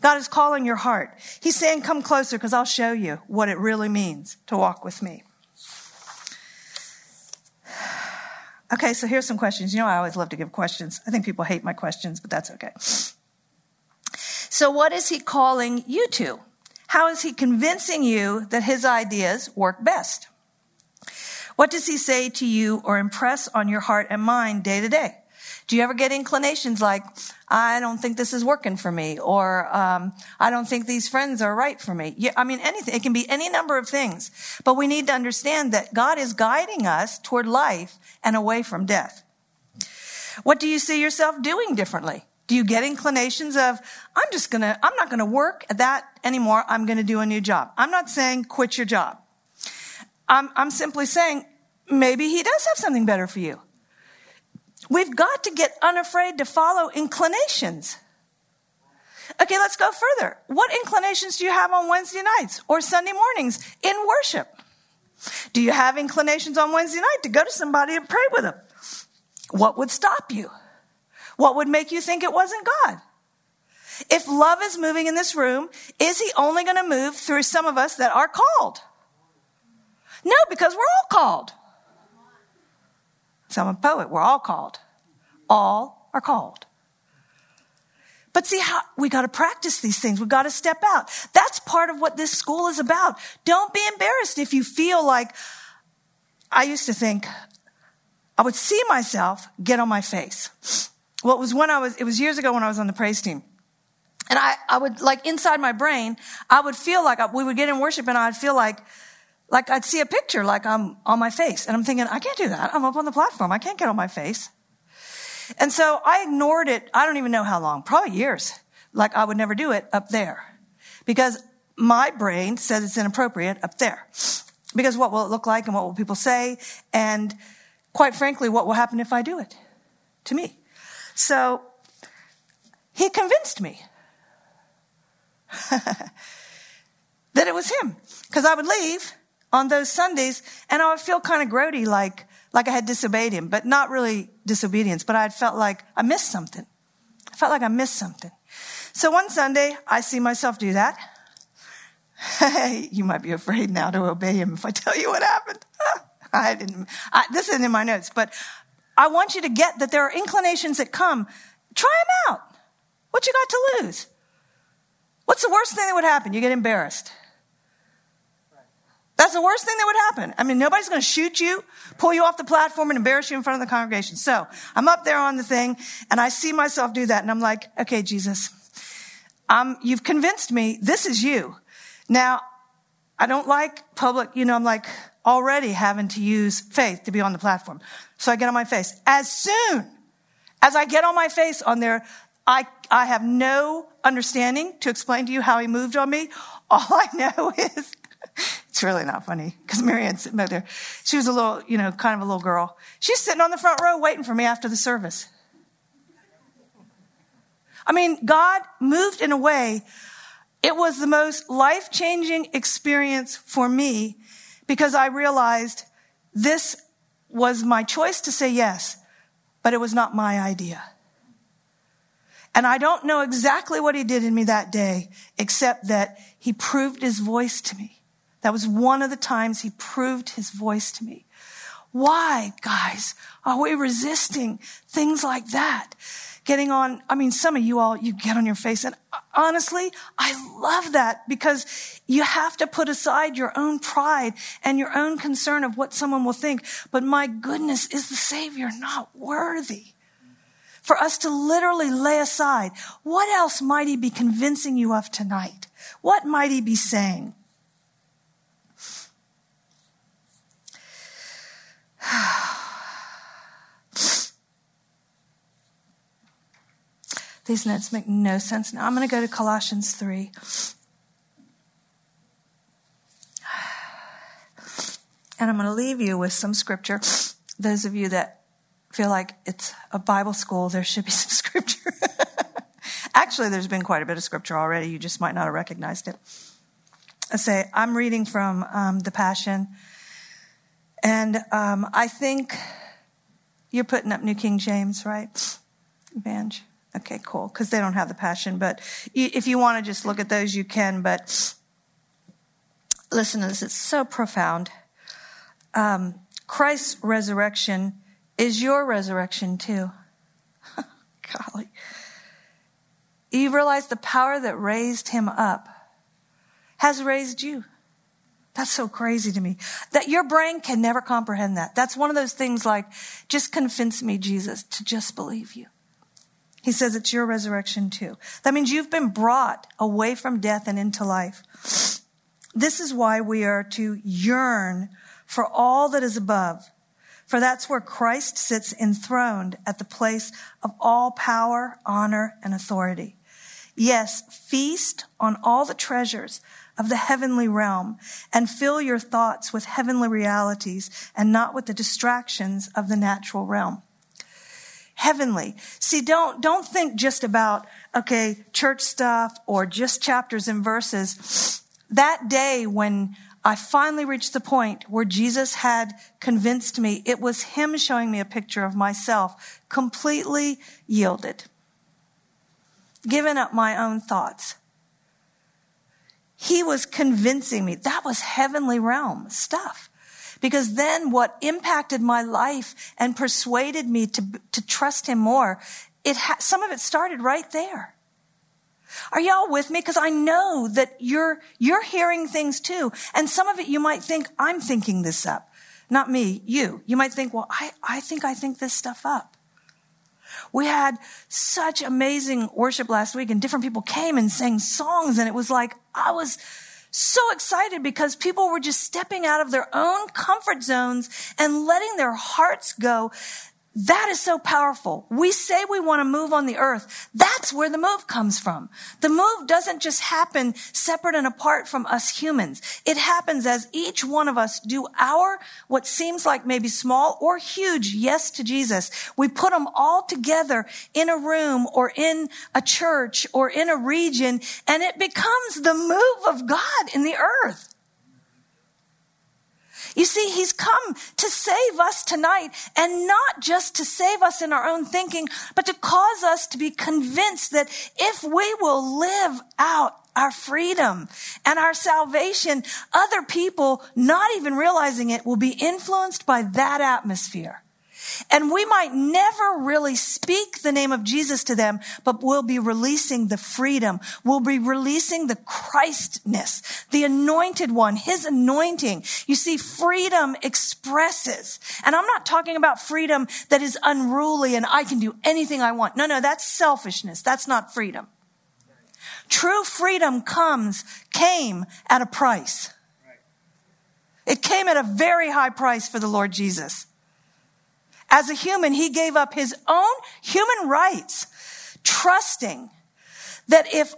God is calling your heart. He's saying, come closer because I'll show you what it really means to walk with me. Okay, so here's some questions. You know, I always love to give questions. I think people hate my questions, but that's okay. So, what is he calling you to? How is he convincing you that his ideas work best? What does he say to you or impress on your heart and mind day to day? Do you ever get inclinations like, I don't think this is working for me, or um, I don't think these friends are right for me? Yeah, I mean, anything. It can be any number of things. But we need to understand that God is guiding us toward life and away from death. What do you see yourself doing differently? Do you get inclinations of, I'm just gonna, I'm not gonna work at that anymore. I'm gonna do a new job. I'm not saying quit your job. I'm, I'm simply saying maybe he does have something better for you. We've got to get unafraid to follow inclinations. Okay, let's go further. What inclinations do you have on Wednesday nights or Sunday mornings in worship? Do you have inclinations on Wednesday night to go to somebody and pray with them? What would stop you? What would make you think it wasn't God? If love is moving in this room, is he only going to move through some of us that are called? No, because we're all called. So I'm a poet. We're all called. All are called. But see how we got to practice these things. We've got to step out. That's part of what this school is about. Don't be embarrassed if you feel like I used to think I would see myself get on my face. Well, it was when I was, it was years ago when I was on the praise team. And I, I would, like, inside my brain, I would feel like I, we would get in worship and I'd feel like, like I'd see a picture like I'm on my face. And I'm thinking, I can't do that. I'm up on the platform. I can't get on my face. And so I ignored it. I don't even know how long, probably years. Like I would never do it up there because my brain says it's inappropriate up there. Because what will it look like and what will people say? And quite frankly, what will happen if I do it to me? So he convinced me that it was him. Because I would leave on those Sundays and I would feel kind of grody, like, like I had disobeyed him, but not really disobedience, but I had felt like I missed something. I felt like I missed something. So one Sunday, I see myself do that. you might be afraid now to obey him if I tell you what happened. I didn't, I, this isn't in my notes, but I want you to get that there are inclinations that come. Try them out. What you got to lose? What's the worst thing that would happen? You get embarrassed. That's the worst thing that would happen. I mean, nobody's going to shoot you, pull you off the platform and embarrass you in front of the congregation. So I'm up there on the thing and I see myself do that and I'm like, okay, Jesus, um, you've convinced me this is you. Now, I don't like public, you know, I'm like already having to use faith to be on the platform. So I get on my face. As soon as I get on my face on there, I, I have no understanding to explain to you how he moved on me. All I know is it's really not funny because Marianne's sitting back there. She was a little, you know, kind of a little girl. She's sitting on the front row waiting for me after the service. I mean, God moved in a way. It was the most life changing experience for me because I realized this was my choice to say yes, but it was not my idea. And I don't know exactly what he did in me that day, except that he proved his voice to me. That was one of the times he proved his voice to me. Why, guys, are we resisting things like that? Getting on, I mean, some of you all, you get on your face. And honestly, I love that because you have to put aside your own pride and your own concern of what someone will think. But my goodness, is the Savior not worthy? For us to literally lay aside, what else might he be convincing you of tonight? What might he be saying? These notes make no sense. Now I'm going to go to Colossians 3. And I'm going to leave you with some scripture. Those of you that feel like it's a Bible school, there should be some scripture. Actually, there's been quite a bit of scripture already. You just might not have recognized it. I say, I'm reading from um, the Passion. And um, I think you're putting up New King James, right? Banj. Okay, cool. Because they don't have the passion. But if you want to just look at those, you can. But listen to this, it's so profound. Um, Christ's resurrection is your resurrection too. Golly. You realize the power that raised him up has raised you. That's so crazy to me that your brain can never comprehend that. That's one of those things like, just convince me, Jesus, to just believe you. He says it's your resurrection too. That means you've been brought away from death and into life. This is why we are to yearn for all that is above. For that's where Christ sits enthroned at the place of all power, honor, and authority. Yes, feast on all the treasures of the heavenly realm and fill your thoughts with heavenly realities and not with the distractions of the natural realm. Heavenly. See, don't, don't think just about, okay, church stuff or just chapters and verses. That day when I finally reached the point where Jesus had convinced me, it was Him showing me a picture of myself, completely yielded, given up my own thoughts he was convincing me that was heavenly realm stuff. Because then what impacted my life and persuaded me to, to trust him more, it ha- some of it started right there. Are y'all with me? Because I know that you're, you're hearing things too. And some of it you might think, I'm thinking this up. Not me, you. You might think, well, I, I think I think this stuff up. We had such amazing worship last week and different people came and sang songs and it was like, I was so excited because people were just stepping out of their own comfort zones and letting their hearts go. That is so powerful. We say we want to move on the earth. That's where the move comes from. The move doesn't just happen separate and apart from us humans. It happens as each one of us do our, what seems like maybe small or huge yes to Jesus. We put them all together in a room or in a church or in a region and it becomes the move of God in the earth. You see, he's come to save us tonight and not just to save us in our own thinking, but to cause us to be convinced that if we will live out our freedom and our salvation, other people, not even realizing it, will be influenced by that atmosphere. And we might never really speak the name of Jesus to them, but we'll be releasing the freedom. We'll be releasing the Christness, the anointed one, his anointing. You see, freedom expresses. And I'm not talking about freedom that is unruly and I can do anything I want. No, no, that's selfishness. That's not freedom. True freedom comes, came at a price. It came at a very high price for the Lord Jesus. As a human, he gave up his own human rights, trusting that if,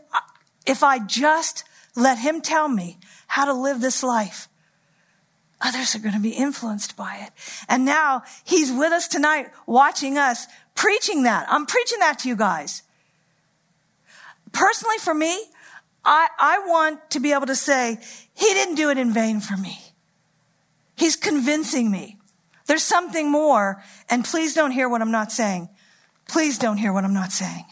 if I just let him tell me how to live this life, others are going to be influenced by it. And now he's with us tonight, watching us, preaching that. I'm preaching that to you guys. Personally, for me, I, I want to be able to say, he didn't do it in vain for me. He's convincing me. There's something more, and please don't hear what I'm not saying. Please don't hear what I'm not saying.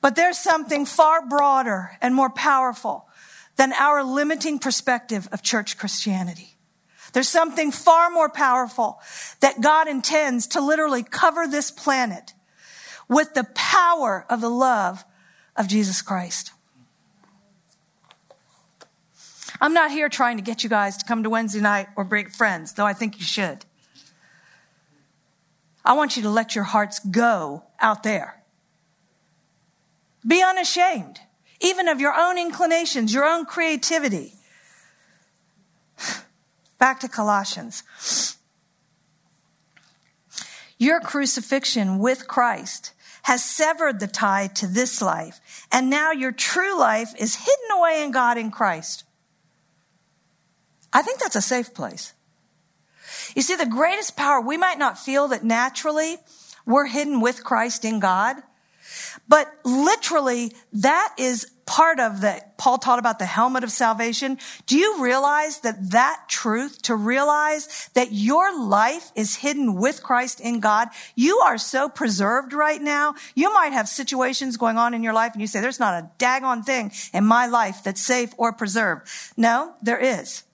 But there's something far broader and more powerful than our limiting perspective of church Christianity. There's something far more powerful that God intends to literally cover this planet with the power of the love of Jesus Christ. I'm not here trying to get you guys to come to Wednesday night or break friends, though I think you should. I want you to let your hearts go out there. Be unashamed, even of your own inclinations, your own creativity. Back to Colossians. Your crucifixion with Christ has severed the tie to this life, and now your true life is hidden away in God in Christ. I think that's a safe place. You see, the greatest power, we might not feel that naturally we're hidden with Christ in God, but literally that is part of the, Paul taught about the helmet of salvation. Do you realize that that truth, to realize that your life is hidden with Christ in God, you are so preserved right now. You might have situations going on in your life and you say, there's not a daggone thing in my life that's safe or preserved. No, there is.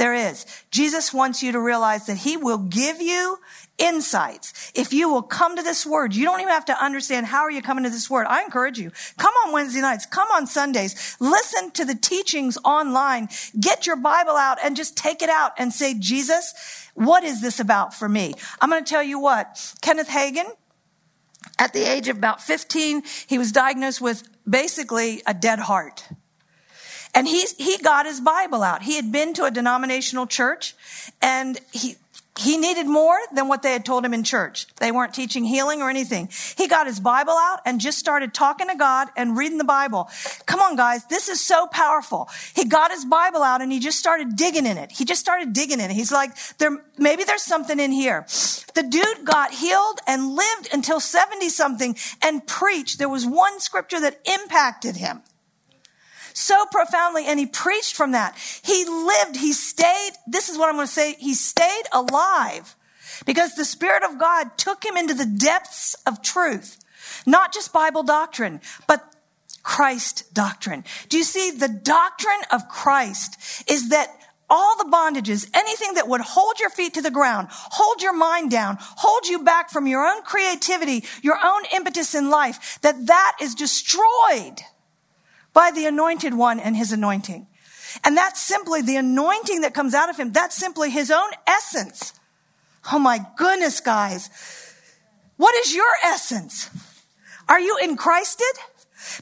There is. Jesus wants you to realize that he will give you insights. If you will come to this word, you don't even have to understand how are you coming to this word. I encourage you. Come on Wednesday nights. Come on Sundays. Listen to the teachings online. Get your Bible out and just take it out and say, Jesus, what is this about for me? I'm going to tell you what. Kenneth Hagin, at the age of about 15, he was diagnosed with basically a dead heart. And he, he got his Bible out. He had been to a denominational church and he, he needed more than what they had told him in church. They weren't teaching healing or anything. He got his Bible out and just started talking to God and reading the Bible. Come on, guys. This is so powerful. He got his Bible out and he just started digging in it. He just started digging in it. He's like, there, maybe there's something in here. The dude got healed and lived until 70 something and preached. There was one scripture that impacted him so profoundly and he preached from that. He lived, he stayed, this is what I'm going to say, he stayed alive because the Spirit of God took him into the depths of truth. Not just Bible doctrine, but Christ doctrine. Do you see the doctrine of Christ is that all the bondages, anything that would hold your feet to the ground, hold your mind down, hold you back from your own creativity, your own impetus in life, that that is destroyed by the anointed one and his anointing. And that's simply the anointing that comes out of him. That's simply his own essence. Oh my goodness, guys. What is your essence? Are you in Christed?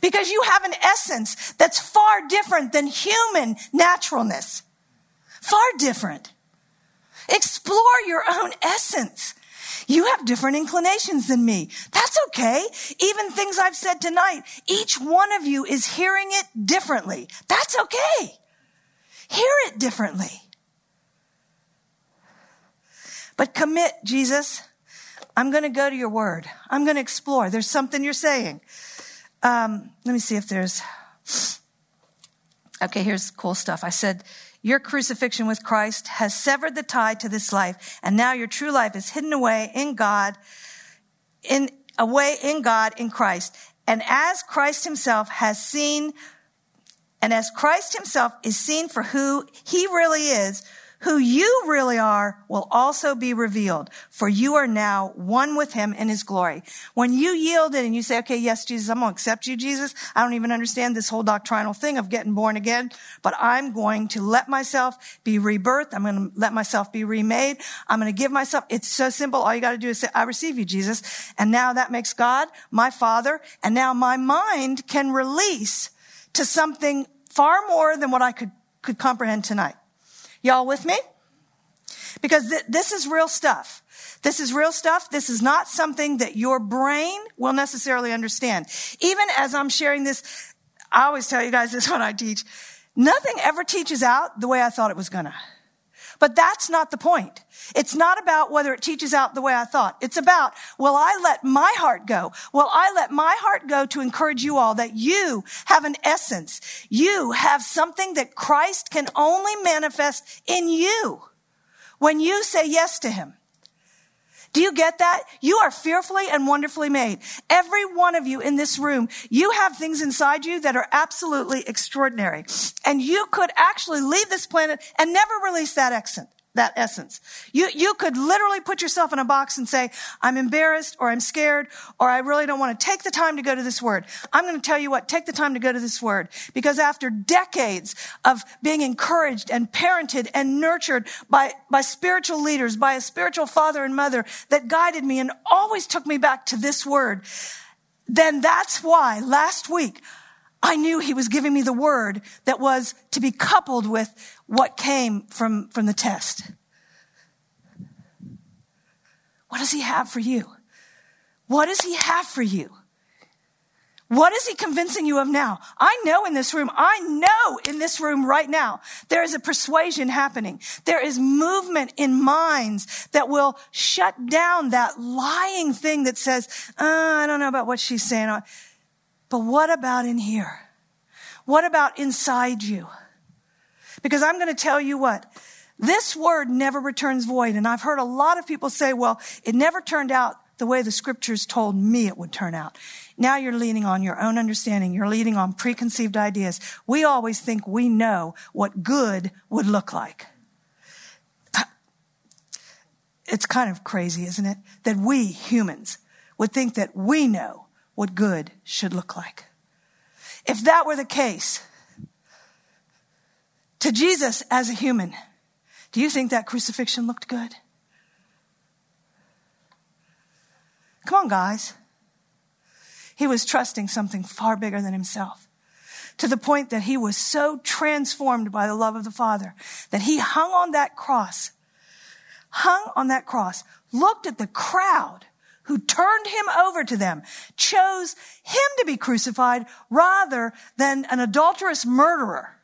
Because you have an essence that's far different than human naturalness. Far different. Explore your own essence. You have different inclinations than me. That's okay. Even things I've said tonight, each one of you is hearing it differently. That's okay. Hear it differently. But commit, Jesus. I'm going to go to your word. I'm going to explore. There's something you're saying. Um, let me see if there's. Okay, here's cool stuff. I said, your crucifixion with Christ has severed the tie to this life, and now your true life is hidden away in God, in away in God in Christ. And as Christ himself has seen, and as Christ himself is seen for who he really is, who you really are will also be revealed, for you are now one with him in his glory. When you yield it and you say, okay, yes, Jesus, I'm going to accept you, Jesus. I don't even understand this whole doctrinal thing of getting born again, but I'm going to let myself be rebirthed. I'm going to let myself be remade. I'm going to give myself. It's so simple. All you got to do is say, I receive you, Jesus. And now that makes God my father. And now my mind can release to something far more than what I could, could comprehend tonight. Y'all with me? Because th- this is real stuff. This is real stuff. This is not something that your brain will necessarily understand. Even as I'm sharing this, I always tell you guys this when I teach. Nothing ever teaches out the way I thought it was gonna. But that's not the point. It's not about whether it teaches out the way I thought. It's about, will I let my heart go? Will I let my heart go to encourage you all that you have an essence? You have something that Christ can only manifest in you when you say yes to him. Do you get that? You are fearfully and wonderfully made. Every one of you in this room, you have things inside you that are absolutely extraordinary. And you could actually leave this planet and never release that accent that essence. You, you could literally put yourself in a box and say, I'm embarrassed or I'm scared or I really don't want to take the time to go to this word. I'm going to tell you what, take the time to go to this word because after decades of being encouraged and parented and nurtured by, by spiritual leaders, by a spiritual father and mother that guided me and always took me back to this word, then that's why last week I knew he was giving me the word that was to be coupled with what came from, from the test. What does he have for you? What does he have for you? What is he convincing you of now? I know in this room, I know in this room right now, there is a persuasion happening. There is movement in minds that will shut down that lying thing that says, uh, I don't know about what she's saying. But what about in here? What about inside you? Because I'm going to tell you what, this word never returns void. And I've heard a lot of people say, well, it never turned out the way the scriptures told me it would turn out. Now you're leaning on your own understanding. You're leaning on preconceived ideas. We always think we know what good would look like. It's kind of crazy, isn't it? That we humans would think that we know what good should look like. If that were the case, to Jesus as a human, do you think that crucifixion looked good? Come on, guys. He was trusting something far bigger than himself to the point that he was so transformed by the love of the Father that he hung on that cross, hung on that cross, looked at the crowd who turned him over to them, chose him to be crucified rather than an adulterous murderer,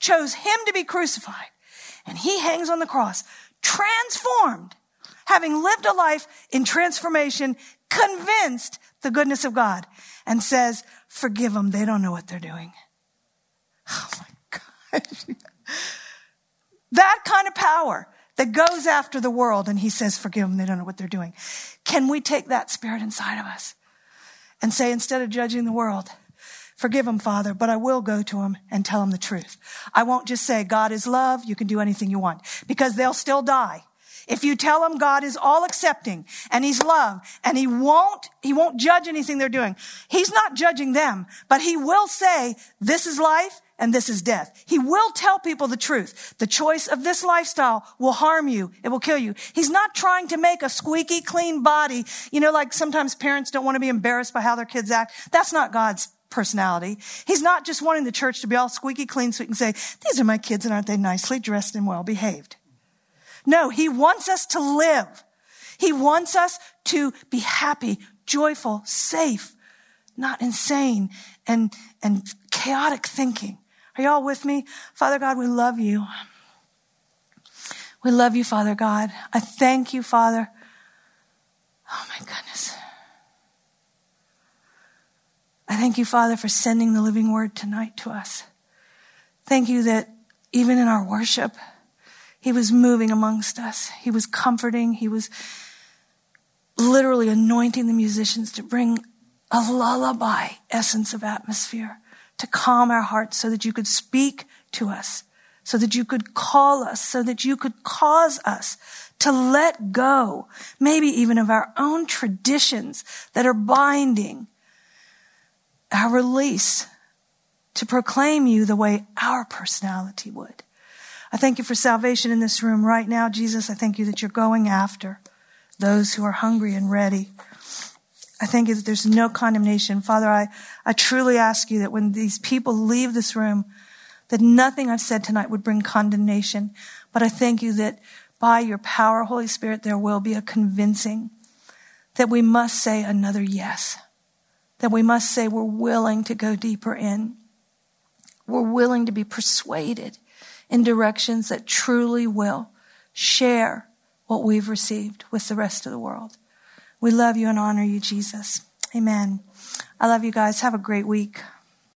chose him to be crucified. And he hangs on the cross, transformed, having lived a life in transformation, convinced the goodness of God, and says, Forgive them, they don't know what they're doing. Oh my gosh. that kind of power that goes after the world and he says, forgive them. They don't know what they're doing. Can we take that spirit inside of us and say, instead of judging the world, forgive them, Father, but I will go to them and tell them the truth. I won't just say, God is love. You can do anything you want because they'll still die. If you tell them God is all accepting and he's love and he won't, he won't judge anything they're doing. He's not judging them, but he will say, this is life and this is death. He will tell people the truth. The choice of this lifestyle will harm you. It will kill you. He's not trying to make a squeaky clean body. You know, like sometimes parents don't want to be embarrassed by how their kids act. That's not God's personality. He's not just wanting the church to be all squeaky clean so he can say, these are my kids and aren't they nicely dressed and well behaved? No, he wants us to live. He wants us to be happy, joyful, safe, not insane and, and chaotic thinking. Are y'all with me? Father God, we love you. We love you, Father God. I thank you, Father. Oh my goodness. I thank you, Father, for sending the living word tonight to us. Thank you that even in our worship. He was moving amongst us. He was comforting. He was literally anointing the musicians to bring a lullaby essence of atmosphere to calm our hearts so that you could speak to us, so that you could call us, so that you could cause us to let go, maybe even of our own traditions that are binding our release to proclaim you the way our personality would. I thank you for salvation in this room right now, Jesus. I thank you that you're going after those who are hungry and ready. I thank you that there's no condemnation. Father, I, I truly ask you that when these people leave this room, that nothing I've said tonight would bring condemnation. But I thank you that by your power, Holy Spirit, there will be a convincing that we must say another yes, that we must say we're willing to go deeper in. We're willing to be persuaded in directions that truly will share what we've received with the rest of the world. We love you and honor you, Jesus. Amen. I love you guys. Have a great week.